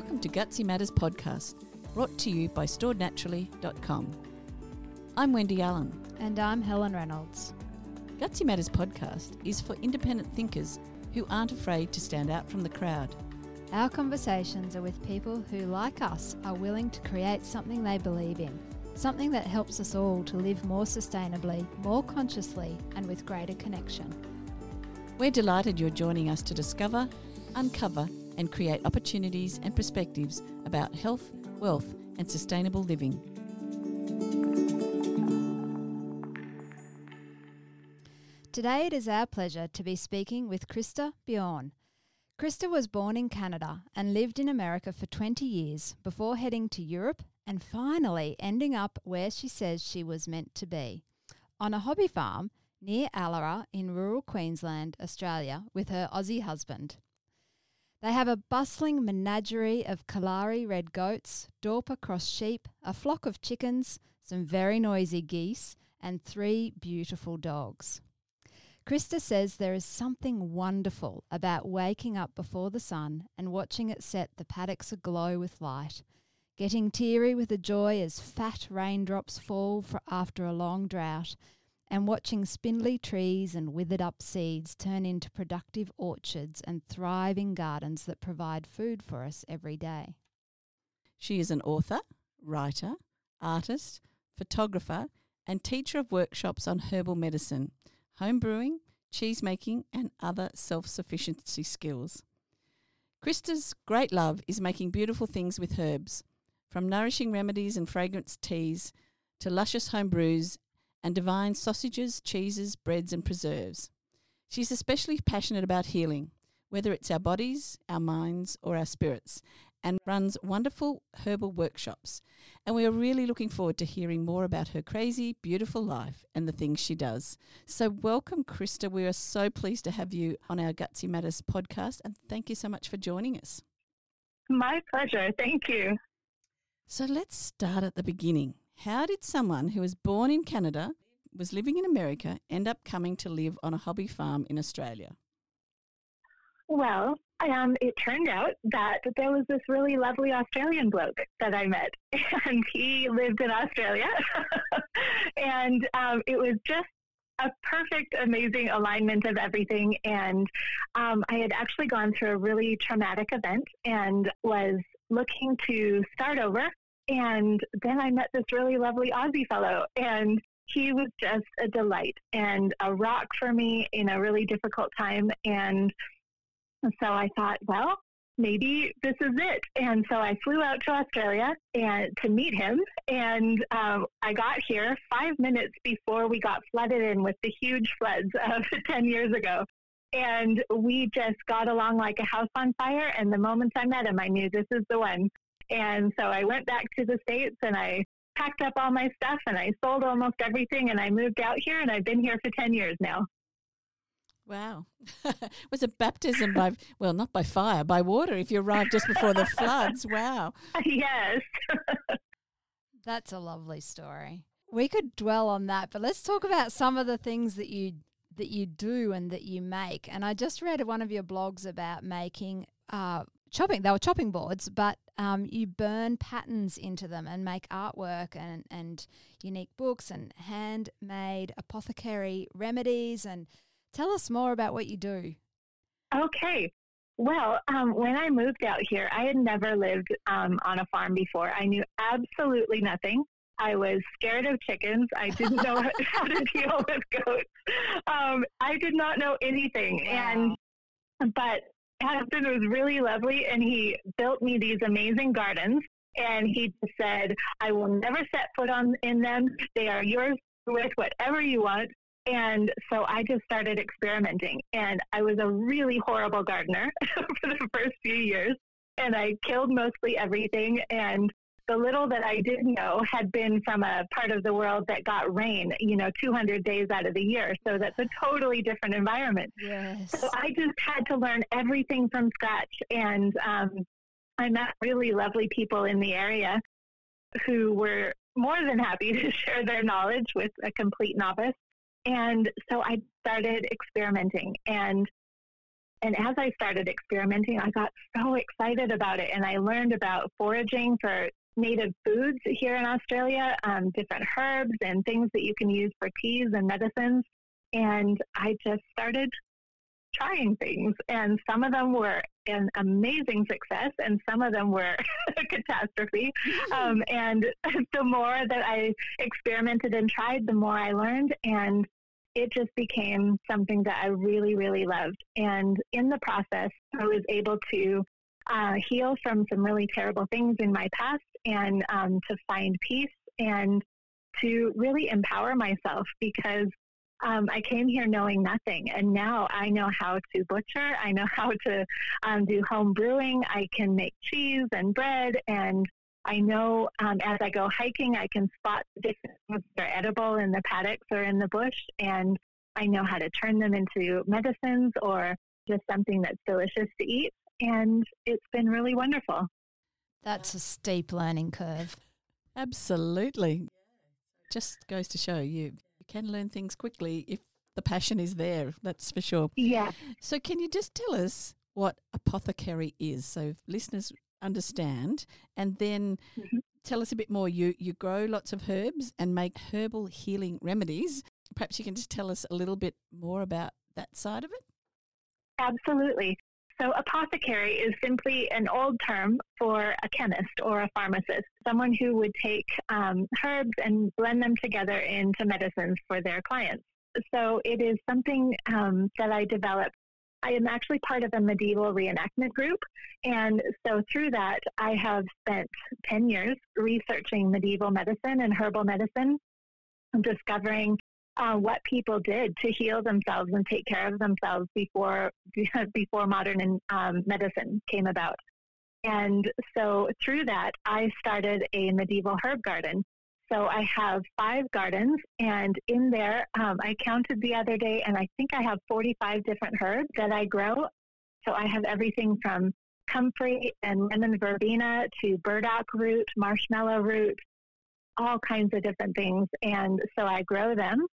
Welcome to Gutsy Matters podcast, brought to you by storednaturally.com. I'm Wendy Allen. And I'm Helen Reynolds. Gutsy Matters podcast is for independent thinkers who aren't afraid to stand out from the crowd. Our conversations are with people who, like us, are willing to create something they believe in, something that helps us all to live more sustainably, more consciously, and with greater connection. We're delighted you're joining us to discover, uncover, and create opportunities and perspectives about health, wealth, and sustainable living. Today it is our pleasure to be speaking with Krista Bjorn. Krista was born in Canada and lived in America for 20 years before heading to Europe and finally ending up where she says she was meant to be on a hobby farm near Allora in rural Queensland, Australia, with her Aussie husband. They have a bustling menagerie of Kalahari red goats, Dorper cross sheep, a flock of chickens, some very noisy geese, and three beautiful dogs. Krista says there is something wonderful about waking up before the sun and watching it set the paddocks aglow with light, getting teary with the joy as fat raindrops fall after a long drought, and watching spindly trees and withered up seeds turn into productive orchards and thriving gardens that provide food for us every day. She is an author, writer, artist, photographer, and teacher of workshops on herbal medicine, home brewing, cheese making, and other self sufficiency skills. Krista's great love is making beautiful things with herbs, from nourishing remedies and fragrance teas to luscious home brews and divine sausages, cheeses, breads, and preserves. She's especially passionate about healing, whether it's our bodies, our minds, or our spirits, and runs wonderful herbal workshops. And we are really looking forward to hearing more about her crazy, beautiful life and the things she does. So, welcome, Krista. We are so pleased to have you on our Gutsy Matters podcast, and thank you so much for joining us. My pleasure. Thank you. So, let's start at the beginning. How did someone who was born in Canada, was living in America, end up coming to live on a hobby farm in Australia? Well, um, it turned out that there was this really lovely Australian bloke that I met, and he lived in Australia. and um, it was just a perfect, amazing alignment of everything. And um, I had actually gone through a really traumatic event and was looking to start over and then I met this really lovely Aussie fellow, and he was just a delight and a rock for me in a really difficult time. And so I thought, well, maybe this is it. And so I flew out to Australia and to meet him. And um, I got here five minutes before we got flooded in with the huge floods of 10 years ago. And we just got along like a house on fire. And the moment I met him, I knew this is the one. And so I went back to the States and I packed up all my stuff and I sold almost everything and I moved out here and I've been here for 10 years now. Wow. was it baptism by, well, not by fire, by water if you arrived just before the floods? Wow. Yes. That's a lovely story. We could dwell on that, but let's talk about some of the things that you that you do and that you make. And I just read one of your blogs about making uh, chopping. They were chopping boards, but um, you burn patterns into them and make artwork and, and unique books and handmade apothecary remedies. And tell us more about what you do. Okay. Well, um, when I moved out here, I had never lived um, on a farm before. I knew absolutely nothing. I was scared of chickens. I didn't know how to deal with goats. Um, I did not know anything. Wow. And but husband was really lovely and he built me these amazing gardens. And he said, I will never set foot on in them. They are yours with whatever you want. And so I just started experimenting. And I was a really horrible gardener for the first few years. And I killed mostly everything. And the little that I did know had been from a part of the world that got rain, you know, 200 days out of the year. So that's a totally different environment. Yes. So I just had to learn everything from scratch. And um, I met really lovely people in the area who were more than happy to share their knowledge with a complete novice. And so I started experimenting. And And as I started experimenting, I got so excited about it. And I learned about foraging for native foods here in Australia, um, different herbs and things that you can use for teas and medicines. And I just started trying things. And some of them were an amazing success, and some of them were a catastrophe. Um, and the more that I experimented and tried, the more I learned. And it just became something that I really, really loved. And in the process, I was able to uh, heal from some really terrible things in my past and um, to find peace and to really empower myself because um, I came here knowing nothing, and now I know how to butcher. I know how to um, do home brewing. I can make cheese and bread, and I know um, as I go hiking, I can spot different things that are edible in the paddocks or in the bush, and I know how to turn them into medicines or just something that's delicious to eat. And it's been really wonderful. That's a steep learning curve. Absolutely. Just goes to show you you can learn things quickly if the passion is there, that's for sure. Yeah. So, can you just tell us what apothecary is so listeners understand and then mm-hmm. tell us a bit more you you grow lots of herbs and make herbal healing remedies perhaps you can just tell us a little bit more about that side of it absolutely so apothecary is simply an old term for a chemist or a pharmacist, someone who would take um, herbs and blend them together into medicines for their clients. So it is something um, that I developed. I am actually part of a medieval reenactment group. And so through that, I have spent 10 years researching medieval medicine and herbal medicine, discovering uh, what people did to heal themselves and take care of themselves before before modern um, medicine came about. And so through that, I started a medieval herb garden. So I have five gardens, and in there, um, I counted the other day, and I think I have 45 different herbs that I grow. So I have everything from comfrey and lemon verbena to burdock root, marshmallow root, all kinds of different things. And so I grow them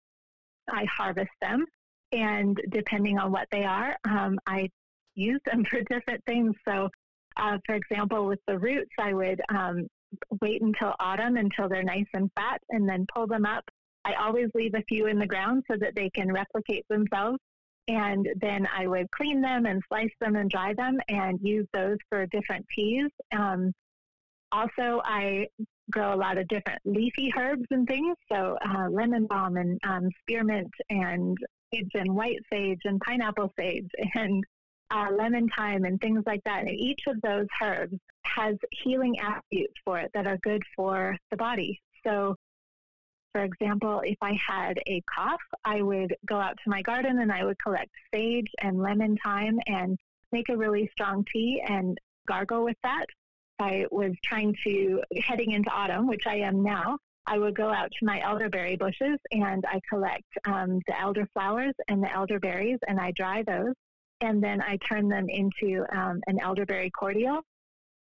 I harvest them, and depending on what they are, um, I use them for different things. So, uh, for example, with the roots, I would um, wait until autumn until they're nice and fat, and then pull them up. I always leave a few in the ground so that they can replicate themselves. And then I would clean them and slice them and dry them and use those for different teas. Um, also, I grow a lot of different leafy herbs and things. So uh, lemon balm and um, spearmint and sage and white sage and pineapple sage and uh, lemon thyme and things like that. And each of those herbs has healing attributes for it that are good for the body. So, for example, if I had a cough, I would go out to my garden and I would collect sage and lemon thyme and make a really strong tea and gargle with that. I was trying to, heading into autumn, which I am now, I would go out to my elderberry bushes and I collect um, the elder flowers and the elderberries and I dry those. And then I turn them into um, an elderberry cordial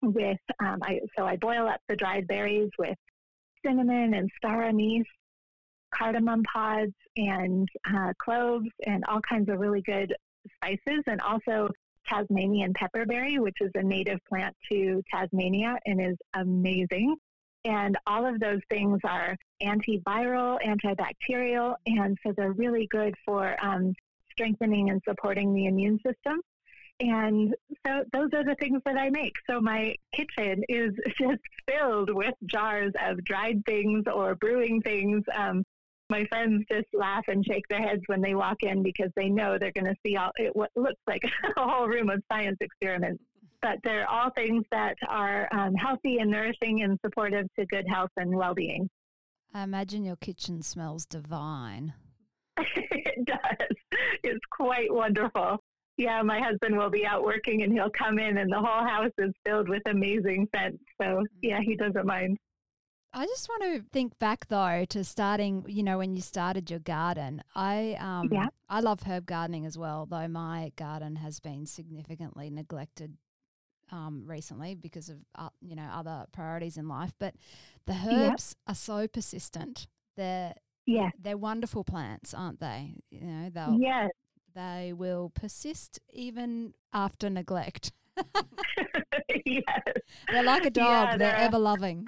with, um, I, so I boil up the dried berries with cinnamon and star anise, cardamom pods, and uh, cloves, and all kinds of really good spices, and also Tasmanian pepperberry, which is a native plant to Tasmania and is amazing. And all of those things are antiviral, antibacterial, and so they're really good for um, strengthening and supporting the immune system. And so those are the things that I make. So my kitchen is just filled with jars of dried things or brewing things. Um, my friends just laugh and shake their heads when they walk in because they know they're going to see all it, what looks like a whole room of science experiments. But they're all things that are um, healthy and nourishing and supportive to good health and well being. I imagine your kitchen smells divine. it does. It's quite wonderful. Yeah, my husband will be out working and he'll come in and the whole house is filled with amazing scents. So, yeah, he doesn't mind. I just want to think back though to starting, you know, when you started your garden. I um yeah. I love herb gardening as well, though my garden has been significantly neglected um, recently because of uh, you know other priorities in life. But the herbs are so persistent. They're yeah, they're wonderful plants, aren't they? You know, they'll yes. they will persist even after neglect. yes. They're like a dog, Yeah, they're they're- ever loving.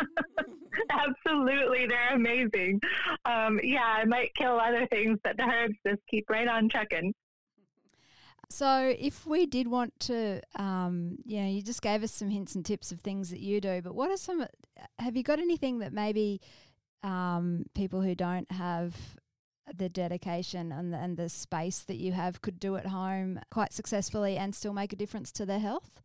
Absolutely, they're amazing. Um, yeah, I might kill other things, but the herbs just keep right on trucking. So, if we did want to, um, you know, you just gave us some hints and tips of things that you do, but what are some, have you got anything that maybe um, people who don't have the dedication and the, and the space that you have could do at home quite successfully and still make a difference to their health?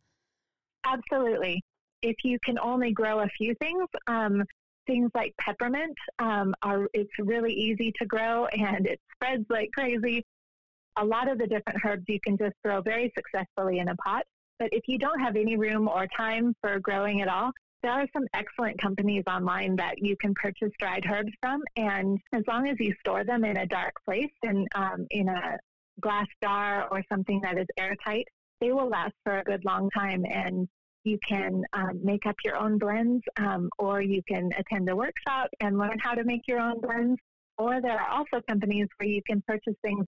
Absolutely. If you can only grow a few things, um, things like peppermint um, are it's really easy to grow and it spreads like crazy. A lot of the different herbs you can just grow very successfully in a pot. But if you don't have any room or time for growing at all, there are some excellent companies online that you can purchase dried herbs from. And as long as you store them in a dark place and um, in a glass jar or something that is airtight, they will last for a good long time. And you can um, make up your own blends, um, or you can attend a workshop and learn how to make your own blends. Or there are also companies where you can purchase things.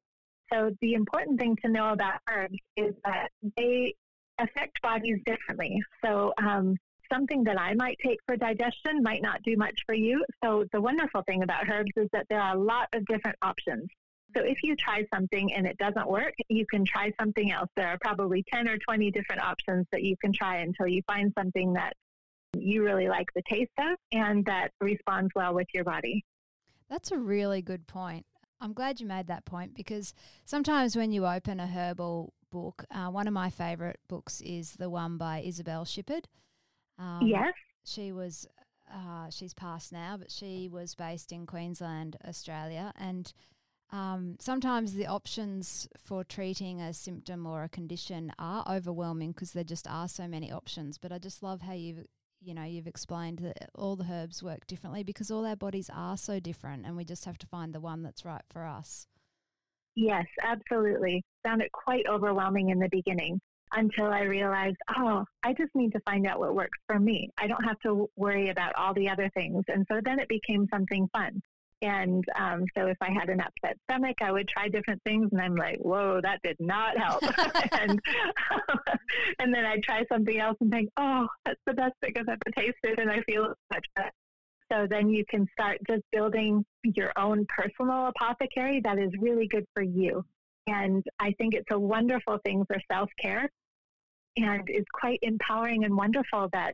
So the important thing to know about herbs is that they affect bodies differently. So um, something that I might take for digestion might not do much for you. So the wonderful thing about herbs is that there are a lot of different options. So if you try something and it doesn't work, you can try something else. There are probably 10 or 20 different options that you can try until you find something that you really like the taste of and that responds well with your body. That's a really good point. I'm glad you made that point because sometimes when you open a herbal book, uh, one of my favorite books is the one by Isabell Shipard. Um, yes. she was uh, she's passed now, but she was based in Queensland, Australia, and um, sometimes the options for treating a symptom or a condition are overwhelming because there just are so many options. But I just love how you've you know you've explained that all the herbs work differently because all our bodies are so different, and we just have to find the one that's right for us. Yes, absolutely. Found it quite overwhelming in the beginning until I realized, oh, I just need to find out what works for me. I don't have to worry about all the other things. And so then it became something fun. And um, so if I had an upset stomach, I would try different things, and I'm like, "Whoa, that did not help." and and then I'd try something else and think, "Oh, that's the best thing I've ever tasted," and I feel much better. So then you can start just building your own personal apothecary that is really good for you. And I think it's a wonderful thing for self care, and is quite empowering and wonderful that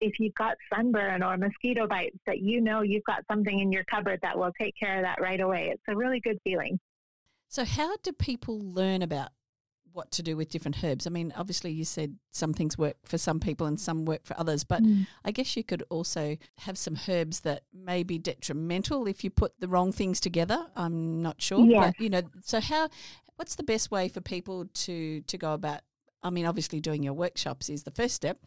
if you've got sunburn or mosquito bites, that you know you've got something in your cupboard that will take care of that right away. It's a really good feeling. So, how do people learn about what to do with different herbs? I mean, obviously, you said some things work for some people and some work for others, but mm. I guess you could also have some herbs that may be detrimental if you put the wrong things together. I'm not sure, Yes. but you know, so how? What's the best way for people to to go about? I mean, obviously, doing your workshops is the first step,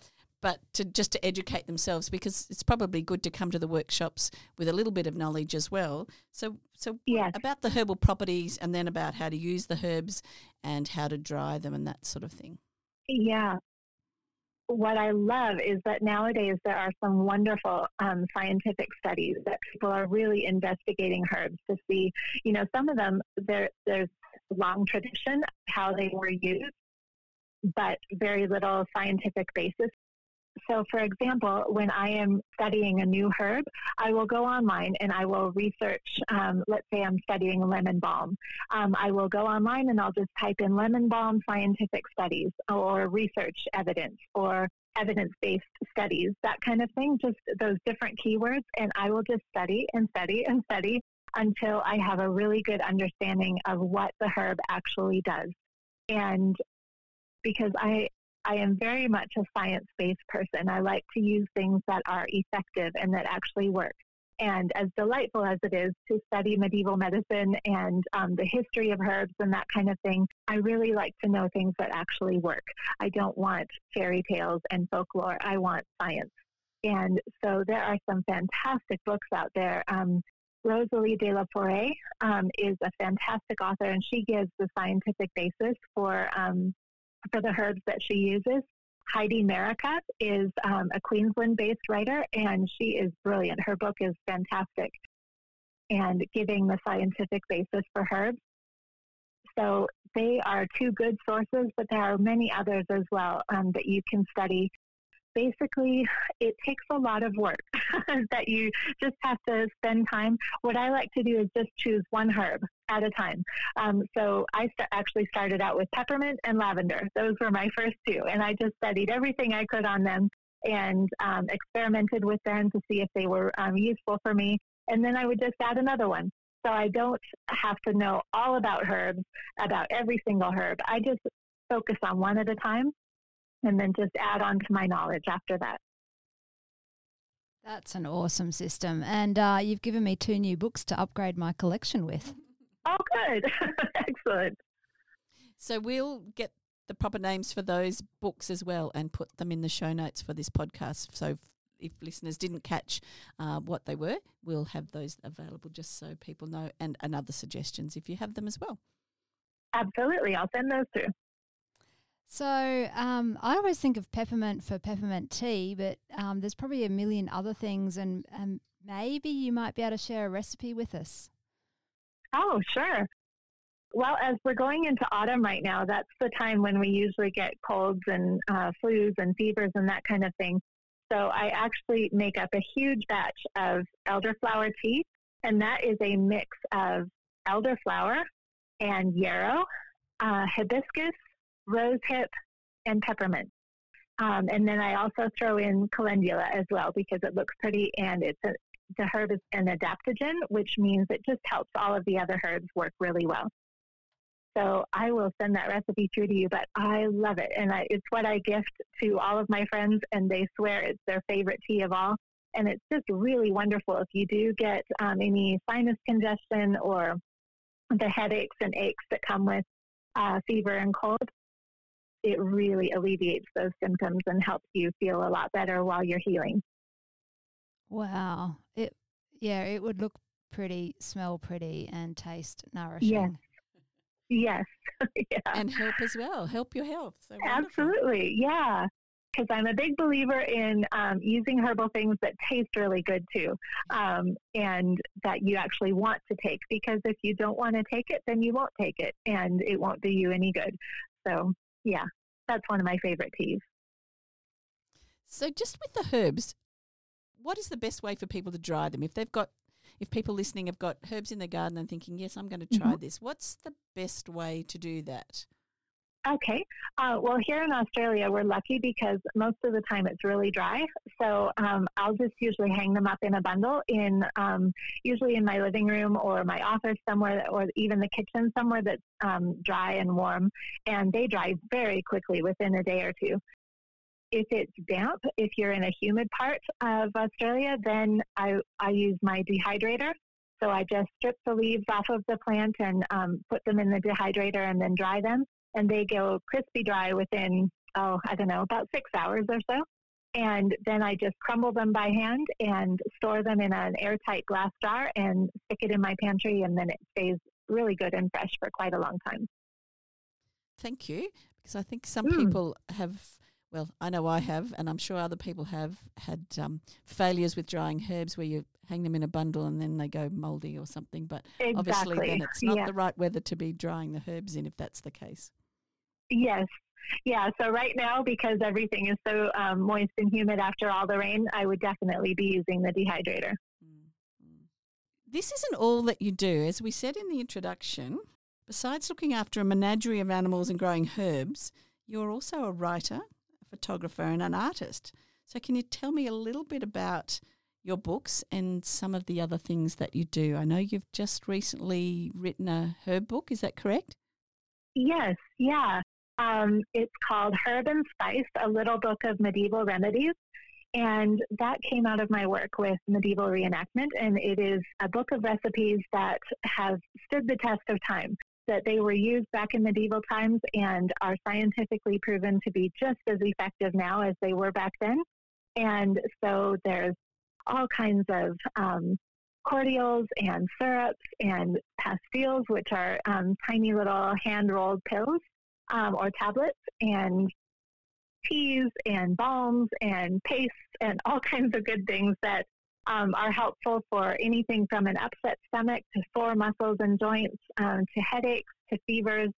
but to just to educate themselves because it's probably good to come to the workshops with a little bit of knowledge as well. So, so Yes. about the herbal properties and then about how to use the herbs and how to dry them and that sort of thing. Yeah. What I love is that nowadays there are some wonderful um, scientific studies that people are really investigating herbs to see. You know, some of them there there's long tradition how they were used, but very little scientific basis. So, for example, when I am studying a new herb, I will go online and I will research. Um, let's say I'm studying lemon balm. Um, I will go online and I'll just type in lemon balm scientific studies or research evidence or evidence based studies, that kind of thing, just those different keywords. And I will just study and study and study until I have a really good understanding of what the herb actually does. And because I, I am very much a science based person, I like to use things that are effective and that actually work. And as delightful as it is to study medieval medicine and um, the history of herbs and that kind of thing, I really like to know things that actually work. I don't want fairy tales and folklore, I want science. And so there are some fantastic books out there. Um, Rosalee de la Forêt um, is a fantastic author, and she gives the scientific basis for um, for the herbs that she uses. Heidi Maricat is um, a Queensland-based writer, and she is brilliant. Her book is fantastic, and giving the scientific basis for herbs. So they are two good sources, but there are many others as well um, that you can study. Basically, it takes a lot of work that you just have to spend time. What I like to do is just choose one herb at a time. Um, so I st- actually started out with peppermint and lavender. Those were my first two, and I just studied everything I could on them and um, experimented with them to see if they were um, useful for me. And then I would just add another one. So I don't have to know all about herbs, about every single herb. I just focus on one at a time and then just add on to my knowledge after that. That's an awesome system. And uh, you've given me two new books to upgrade my collection with. Oh, good. Excellent. So we'll get the proper names for those books as well and put them in the show notes for this podcast. So if, if listeners didn't catch uh, what they were, we'll have those available just so people know and, and other suggestions if you have them as well. Absolutely. I'll send those through. So um, I always think of peppermint for peppermint tea, but um, there's probably a million other things, and, and maybe you might be able to share a recipe with us. Oh, sure. Well, as we're going into autumn right now, that's the time when we usually get colds and uh, flus and fevers and that kind of thing. So I actually make up a huge batch of elderflower tea, and that is a mix of elderflower and yarrow, uh, hibiscus, rosehip, and peppermint. Um, and then I also throw in calendula as well because it looks pretty and it's a, the herb is an adaptogen, which means it just helps all of the other herbs work really well. So I will send that recipe through to you, but I love it. And I, it's what I gift to all of my friends, and they swear it's their favorite tea of all. And it's just really wonderful if you do get um, any sinus congestion or the headaches and aches that come with uh, fever and cold. It really alleviates those symptoms and helps you feel a lot better while you're healing. Wow. It yeah, it would look pretty, smell pretty and taste nourishing. Yes. Yes. yeah. And help as well. Help your health. So Absolutely. Yeah. Because I'm a big believer in um, using herbal things that taste really good too, um, and that you actually want to take. Because if you don't want to take it, then you won't take it, and it won't do you any good. So, yeah, that's one of my favorite teas. So, just with the herbs, what is the best way for people to dry them? If they've got if people listening have got herbs in their garden and thinking, yes, I'm going to try mm-hmm. this, what's the best way to do that? Okay. Uh, well, here in Australia, we're lucky because most of the time it's really dry. So um, I'll just usually hang them up in a bundle in um, usually in my living room or my office somewhere, that, or even the kitchen somewhere that's um, dry and warm. And they dry very quickly within a day or two if it's damp, if you're in a humid part of Australia, then I, I use my dehydrator. So I just strip the leaves off of the plant and um, put them in the dehydrator and then dry them. And they go crispy dry within, oh, I don't know, about six hours or so. And then I just crumble them by hand and store them in an airtight glass jar and stick it in my pantry. And then it stays really good and fresh for quite a long time. Thank you. Because I think some mm. people have well, I know I have, and I'm sure other people have had um, failures with drying herbs where you hang them in a bundle and then they go mouldy or something. But exactly. obviously, then it's not yeah. the right weather to be drying the herbs in if that's the case. Yes. Yeah, so right now, because everything is so um, moist and humid after all the rain, I would definitely be using the dehydrator. Mm-hmm. This isn't all that you do. As we said in the introduction, besides looking after a menagerie of animals and growing herbs, you're also a writer, photographer and an artist. So, can you tell me a little bit about your books and some of the other things that you do? I know you've just recently written a herb book, is that correct? Yes, yeah. Um, it's called Herb and Spice, a little book of medieval remedies. And that came out of my work with medieval reenactment. And it is a book of recipes that have stood the test of time that they were used back in medieval times and are scientifically proven to be just as effective now as they were back then. And so there's all kinds of um, cordials and syrups and pastilles, which are um, tiny little hand rolled pills um, or tablets, and teas and balms and pastes and all kinds of good things that um, are helpful for anything from an upset stomach to sore muscles and joints um, to headaches to fevers,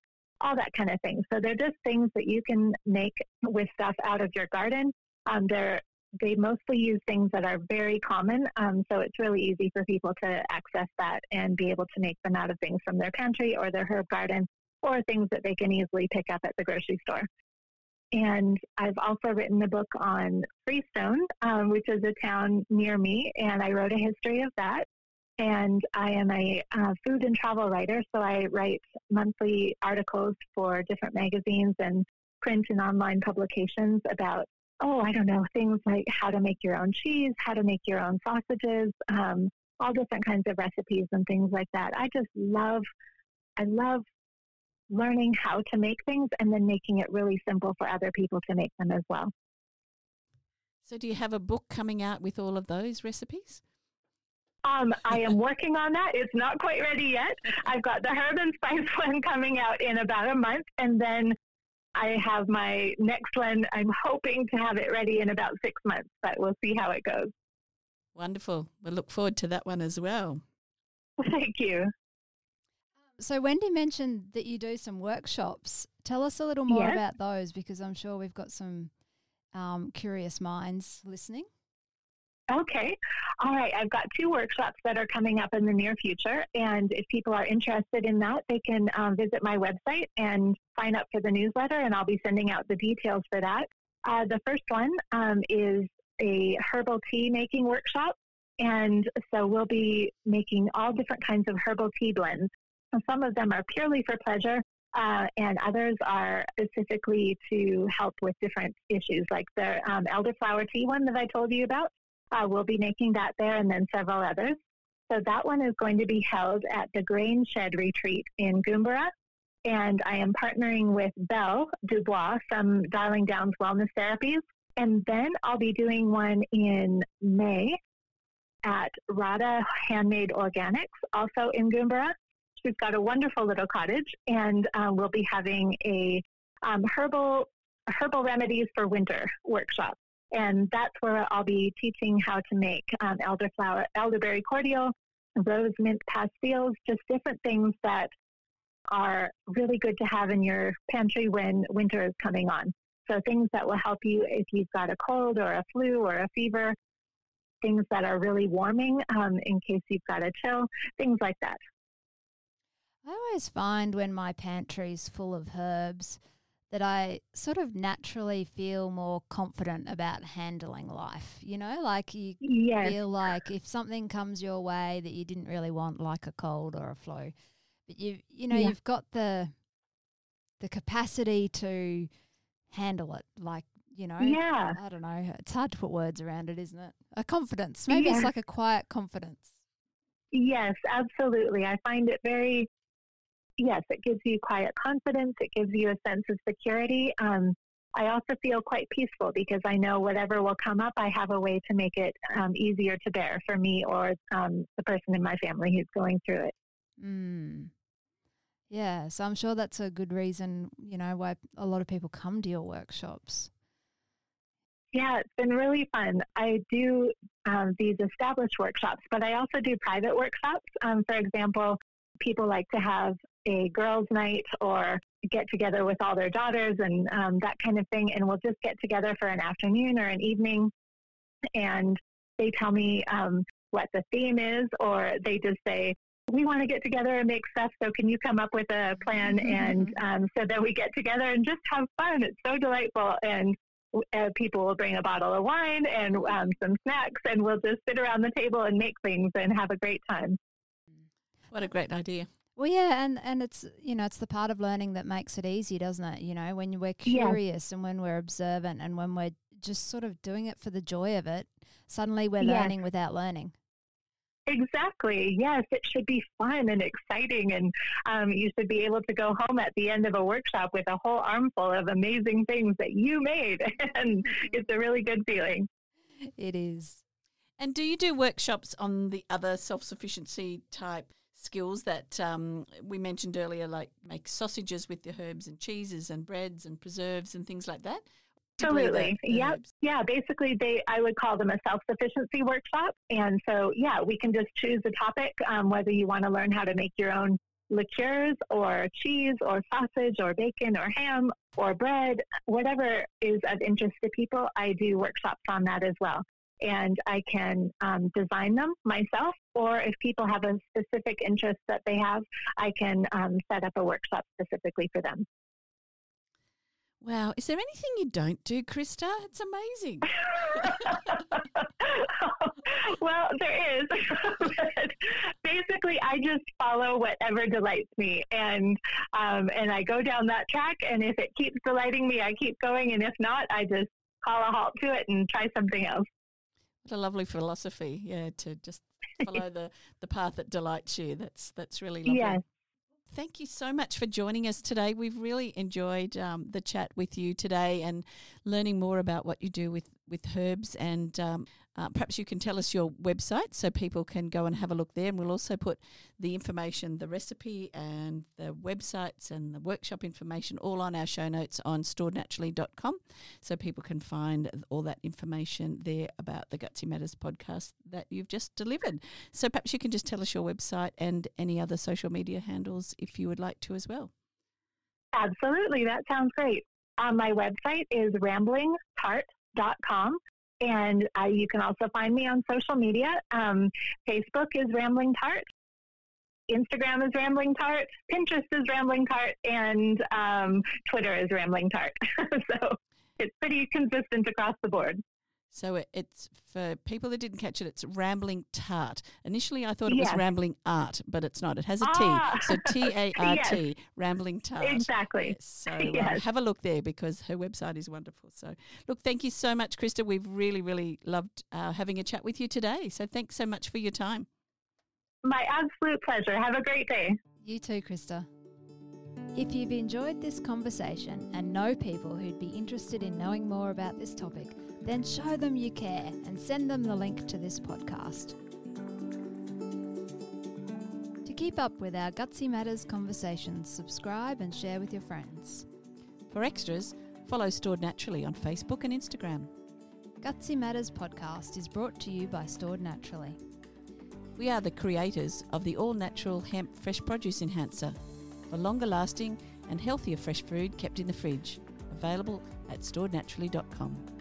all that kind of thing. So they're just things that you can make with stuff out of your garden. Um, they're they mostly use things that are very common, um, so it's really easy for people to access that and be able to make them out of things from their pantry or their herb garden or things that they can easily pick up at the grocery store. And I've also written a book on Freestone, um, which is a town near me, and I wrote a history of that. And I am a uh, food and travel writer, so I write monthly articles for different magazines and print and online publications about, oh, I don't know, things like how to make your own cheese, how to make your own sausages, um, all different kinds of recipes and things like that. I just love, I love learning how to make things and then making it really simple for other people to make them as well. So, do you have a book coming out with all of those recipes? Um, I am working on that. It's not quite ready yet. I've got the herb and spice one coming out in about a month, and then I have my next one. I'm hoping to have it ready in about six months, but we'll see how it goes. Wonderful. We'll look forward to that one as well. Thank you. So, Wendy mentioned that you do some workshops. Tell us a little more Yes. about those because I'm sure we've got some um, curious minds listening. Okay. All right. I've got two workshops that are coming up in the near future. And if people are interested in that, they can um, visit my website and sign up for the newsletter, and I'll be sending out the details for that. Uh, the first one um, is a herbal tea making workshop. And so we'll be making all different kinds of herbal tea blends. Some of them are purely for pleasure, uh, and others are specifically to help with different issues, like the um, elderflower tea one that I told you about. Uh, we'll be making that there and then several others. So that one is going to be held at the Grain Shed Retreat in Goomburra. And I am partnering with Belle Dubois from Darling Downs Wellness Therapies. And then I'll be doing one in May at Rada Handmade Organics, also in Goomburra. She's got a wonderful little cottage, and uh, we'll be having a um, herbal herbal remedies for winter workshop. And that's where I'll be teaching how to make um, elderflower, elderberry cordial, rose mint pastilles, just different things that are really good to have in your pantry when winter is coming on. So things that will help you if you've got a cold or a flu or a fever, things that are really warming um, in case you've got a chill, things like that. I always find when my pantry's full of herbs that I sort of naturally feel more confident about handling life. You know, like you Yes. feel like if something comes your way that you didn't really want, like a cold or a flu, but you you know Yeah. you've got the the capacity to handle it. Like you know, Yeah. I don't know. It's hard to put words around it, isn't it? A confidence. Maybe Yeah. it's like a quiet confidence. Yes, absolutely. I find it very, yes, it gives you quiet confidence. It gives you a sense of security. Um, I also feel quite peaceful because I know whatever will come up, I have a way to make it um, easier to bear for me or um, the person in my family who's going through it. Mm. Yeah, so I'm sure that's a good reason, you know, why a lot of people come to your workshops. Yeah, it's been really fun. I do um, these established workshops, but I also do private workshops. Um, for example, people like to have a girls' night or get together with all their daughters and um, that kind of thing, and we'll just get together for an afternoon or an evening, and they tell me um, what the theme is, or they just say, we want to get together and make stuff. So can you come up with a plan? And um, so then we get together and just have fun. It's so delightful. And uh, people will bring a bottle of wine and um, some snacks, and we'll just sit around the table and make things and have a great time. What a great idea. Well, yeah, and and it's you know it's the part of learning that makes it easy, doesn't it? You know, when we're Yeah. curious and when we're observant and when we're just sort of doing it for the joy of it, suddenly we're Yes. learning without learning. Exactly. Yes, it should be fun and exciting, and um, you should be able to go home at the end of a workshop with a whole armful of amazing things that you made, and it's a really good feeling. It is. And do you do workshops on the other self sufficiency type skills that um, we mentioned earlier, like make sausages with the herbs and cheeses and breads and preserves and things like that? Absolutely. Yep. herbs. Yeah, basically they I would call them a self-sufficiency workshop. And so yeah, we can just choose a topic um, whether you want to learn how to make your own liqueurs or cheese or sausage or bacon or ham or bread, whatever is of interest to people, I do workshops on that as well. And I can um, design them myself, or if people have a specific interest that they have, I can um, set up a workshop specifically for them. Wow. Is there anything you don't do, Krista? It's amazing. well, there is. Basically, I just follow whatever delights me, and um, and I go down that track. And if it keeps delighting me, I keep going. And if not, I just call a halt to it and try something else. What a lovely philosophy, yeah, to just follow the, the path that delights you. That's that's really lovely. Yes. Thank you so much for joining us today. We've really enjoyed um, the chat with you today and learning more about what you do with, with herbs. And um, uh, perhaps you can tell us your website so people can go and have a look there. And we'll also put the information, the recipe, and the websites and the workshop information all on our show notes on storednaturally.com so people can find all that information there about the Gutsy Matters podcast that you've just delivered. So perhaps you can just tell us your website and any other social media handles if you would like to as well. Absolutely, that sounds great. Um, my website is ramblingtart.com. And uh, you can also find me on social media. Um, Facebook is Rambling Tart. Instagram is Rambling Tart. Pinterest is Rambling Tart. And um, Twitter is Rambling Tart. so it's pretty consistent across the board. So it's for people that didn't catch it. It's rambling tart. Initially, I thought it Yes. was rambling art, but it's not. It has a T. Ah. So T A R T, rambling tart. Exactly. Yes, so um, Yes. have a look there because her website is wonderful. So look, thank you so much, Krista. We've really, really loved uh, having a chat with you today. So thanks so much for your time. My absolute pleasure. Have a great day. You too, Krista. If you've enjoyed this conversation and know people who'd be interested in knowing more about this topic, then show them you care and send them the link to this podcast. To keep up with our Gutsy Matters conversations, subscribe and share with your friends. For extras, follow Stored Naturally on Facebook and Instagram. Gutsy Matters podcast is brought to you by Stored Naturally. We are the creators of the all natural hemp fresh produce enhancer for longer lasting and healthier fresh food kept in the fridge. Available at storednaturally.com.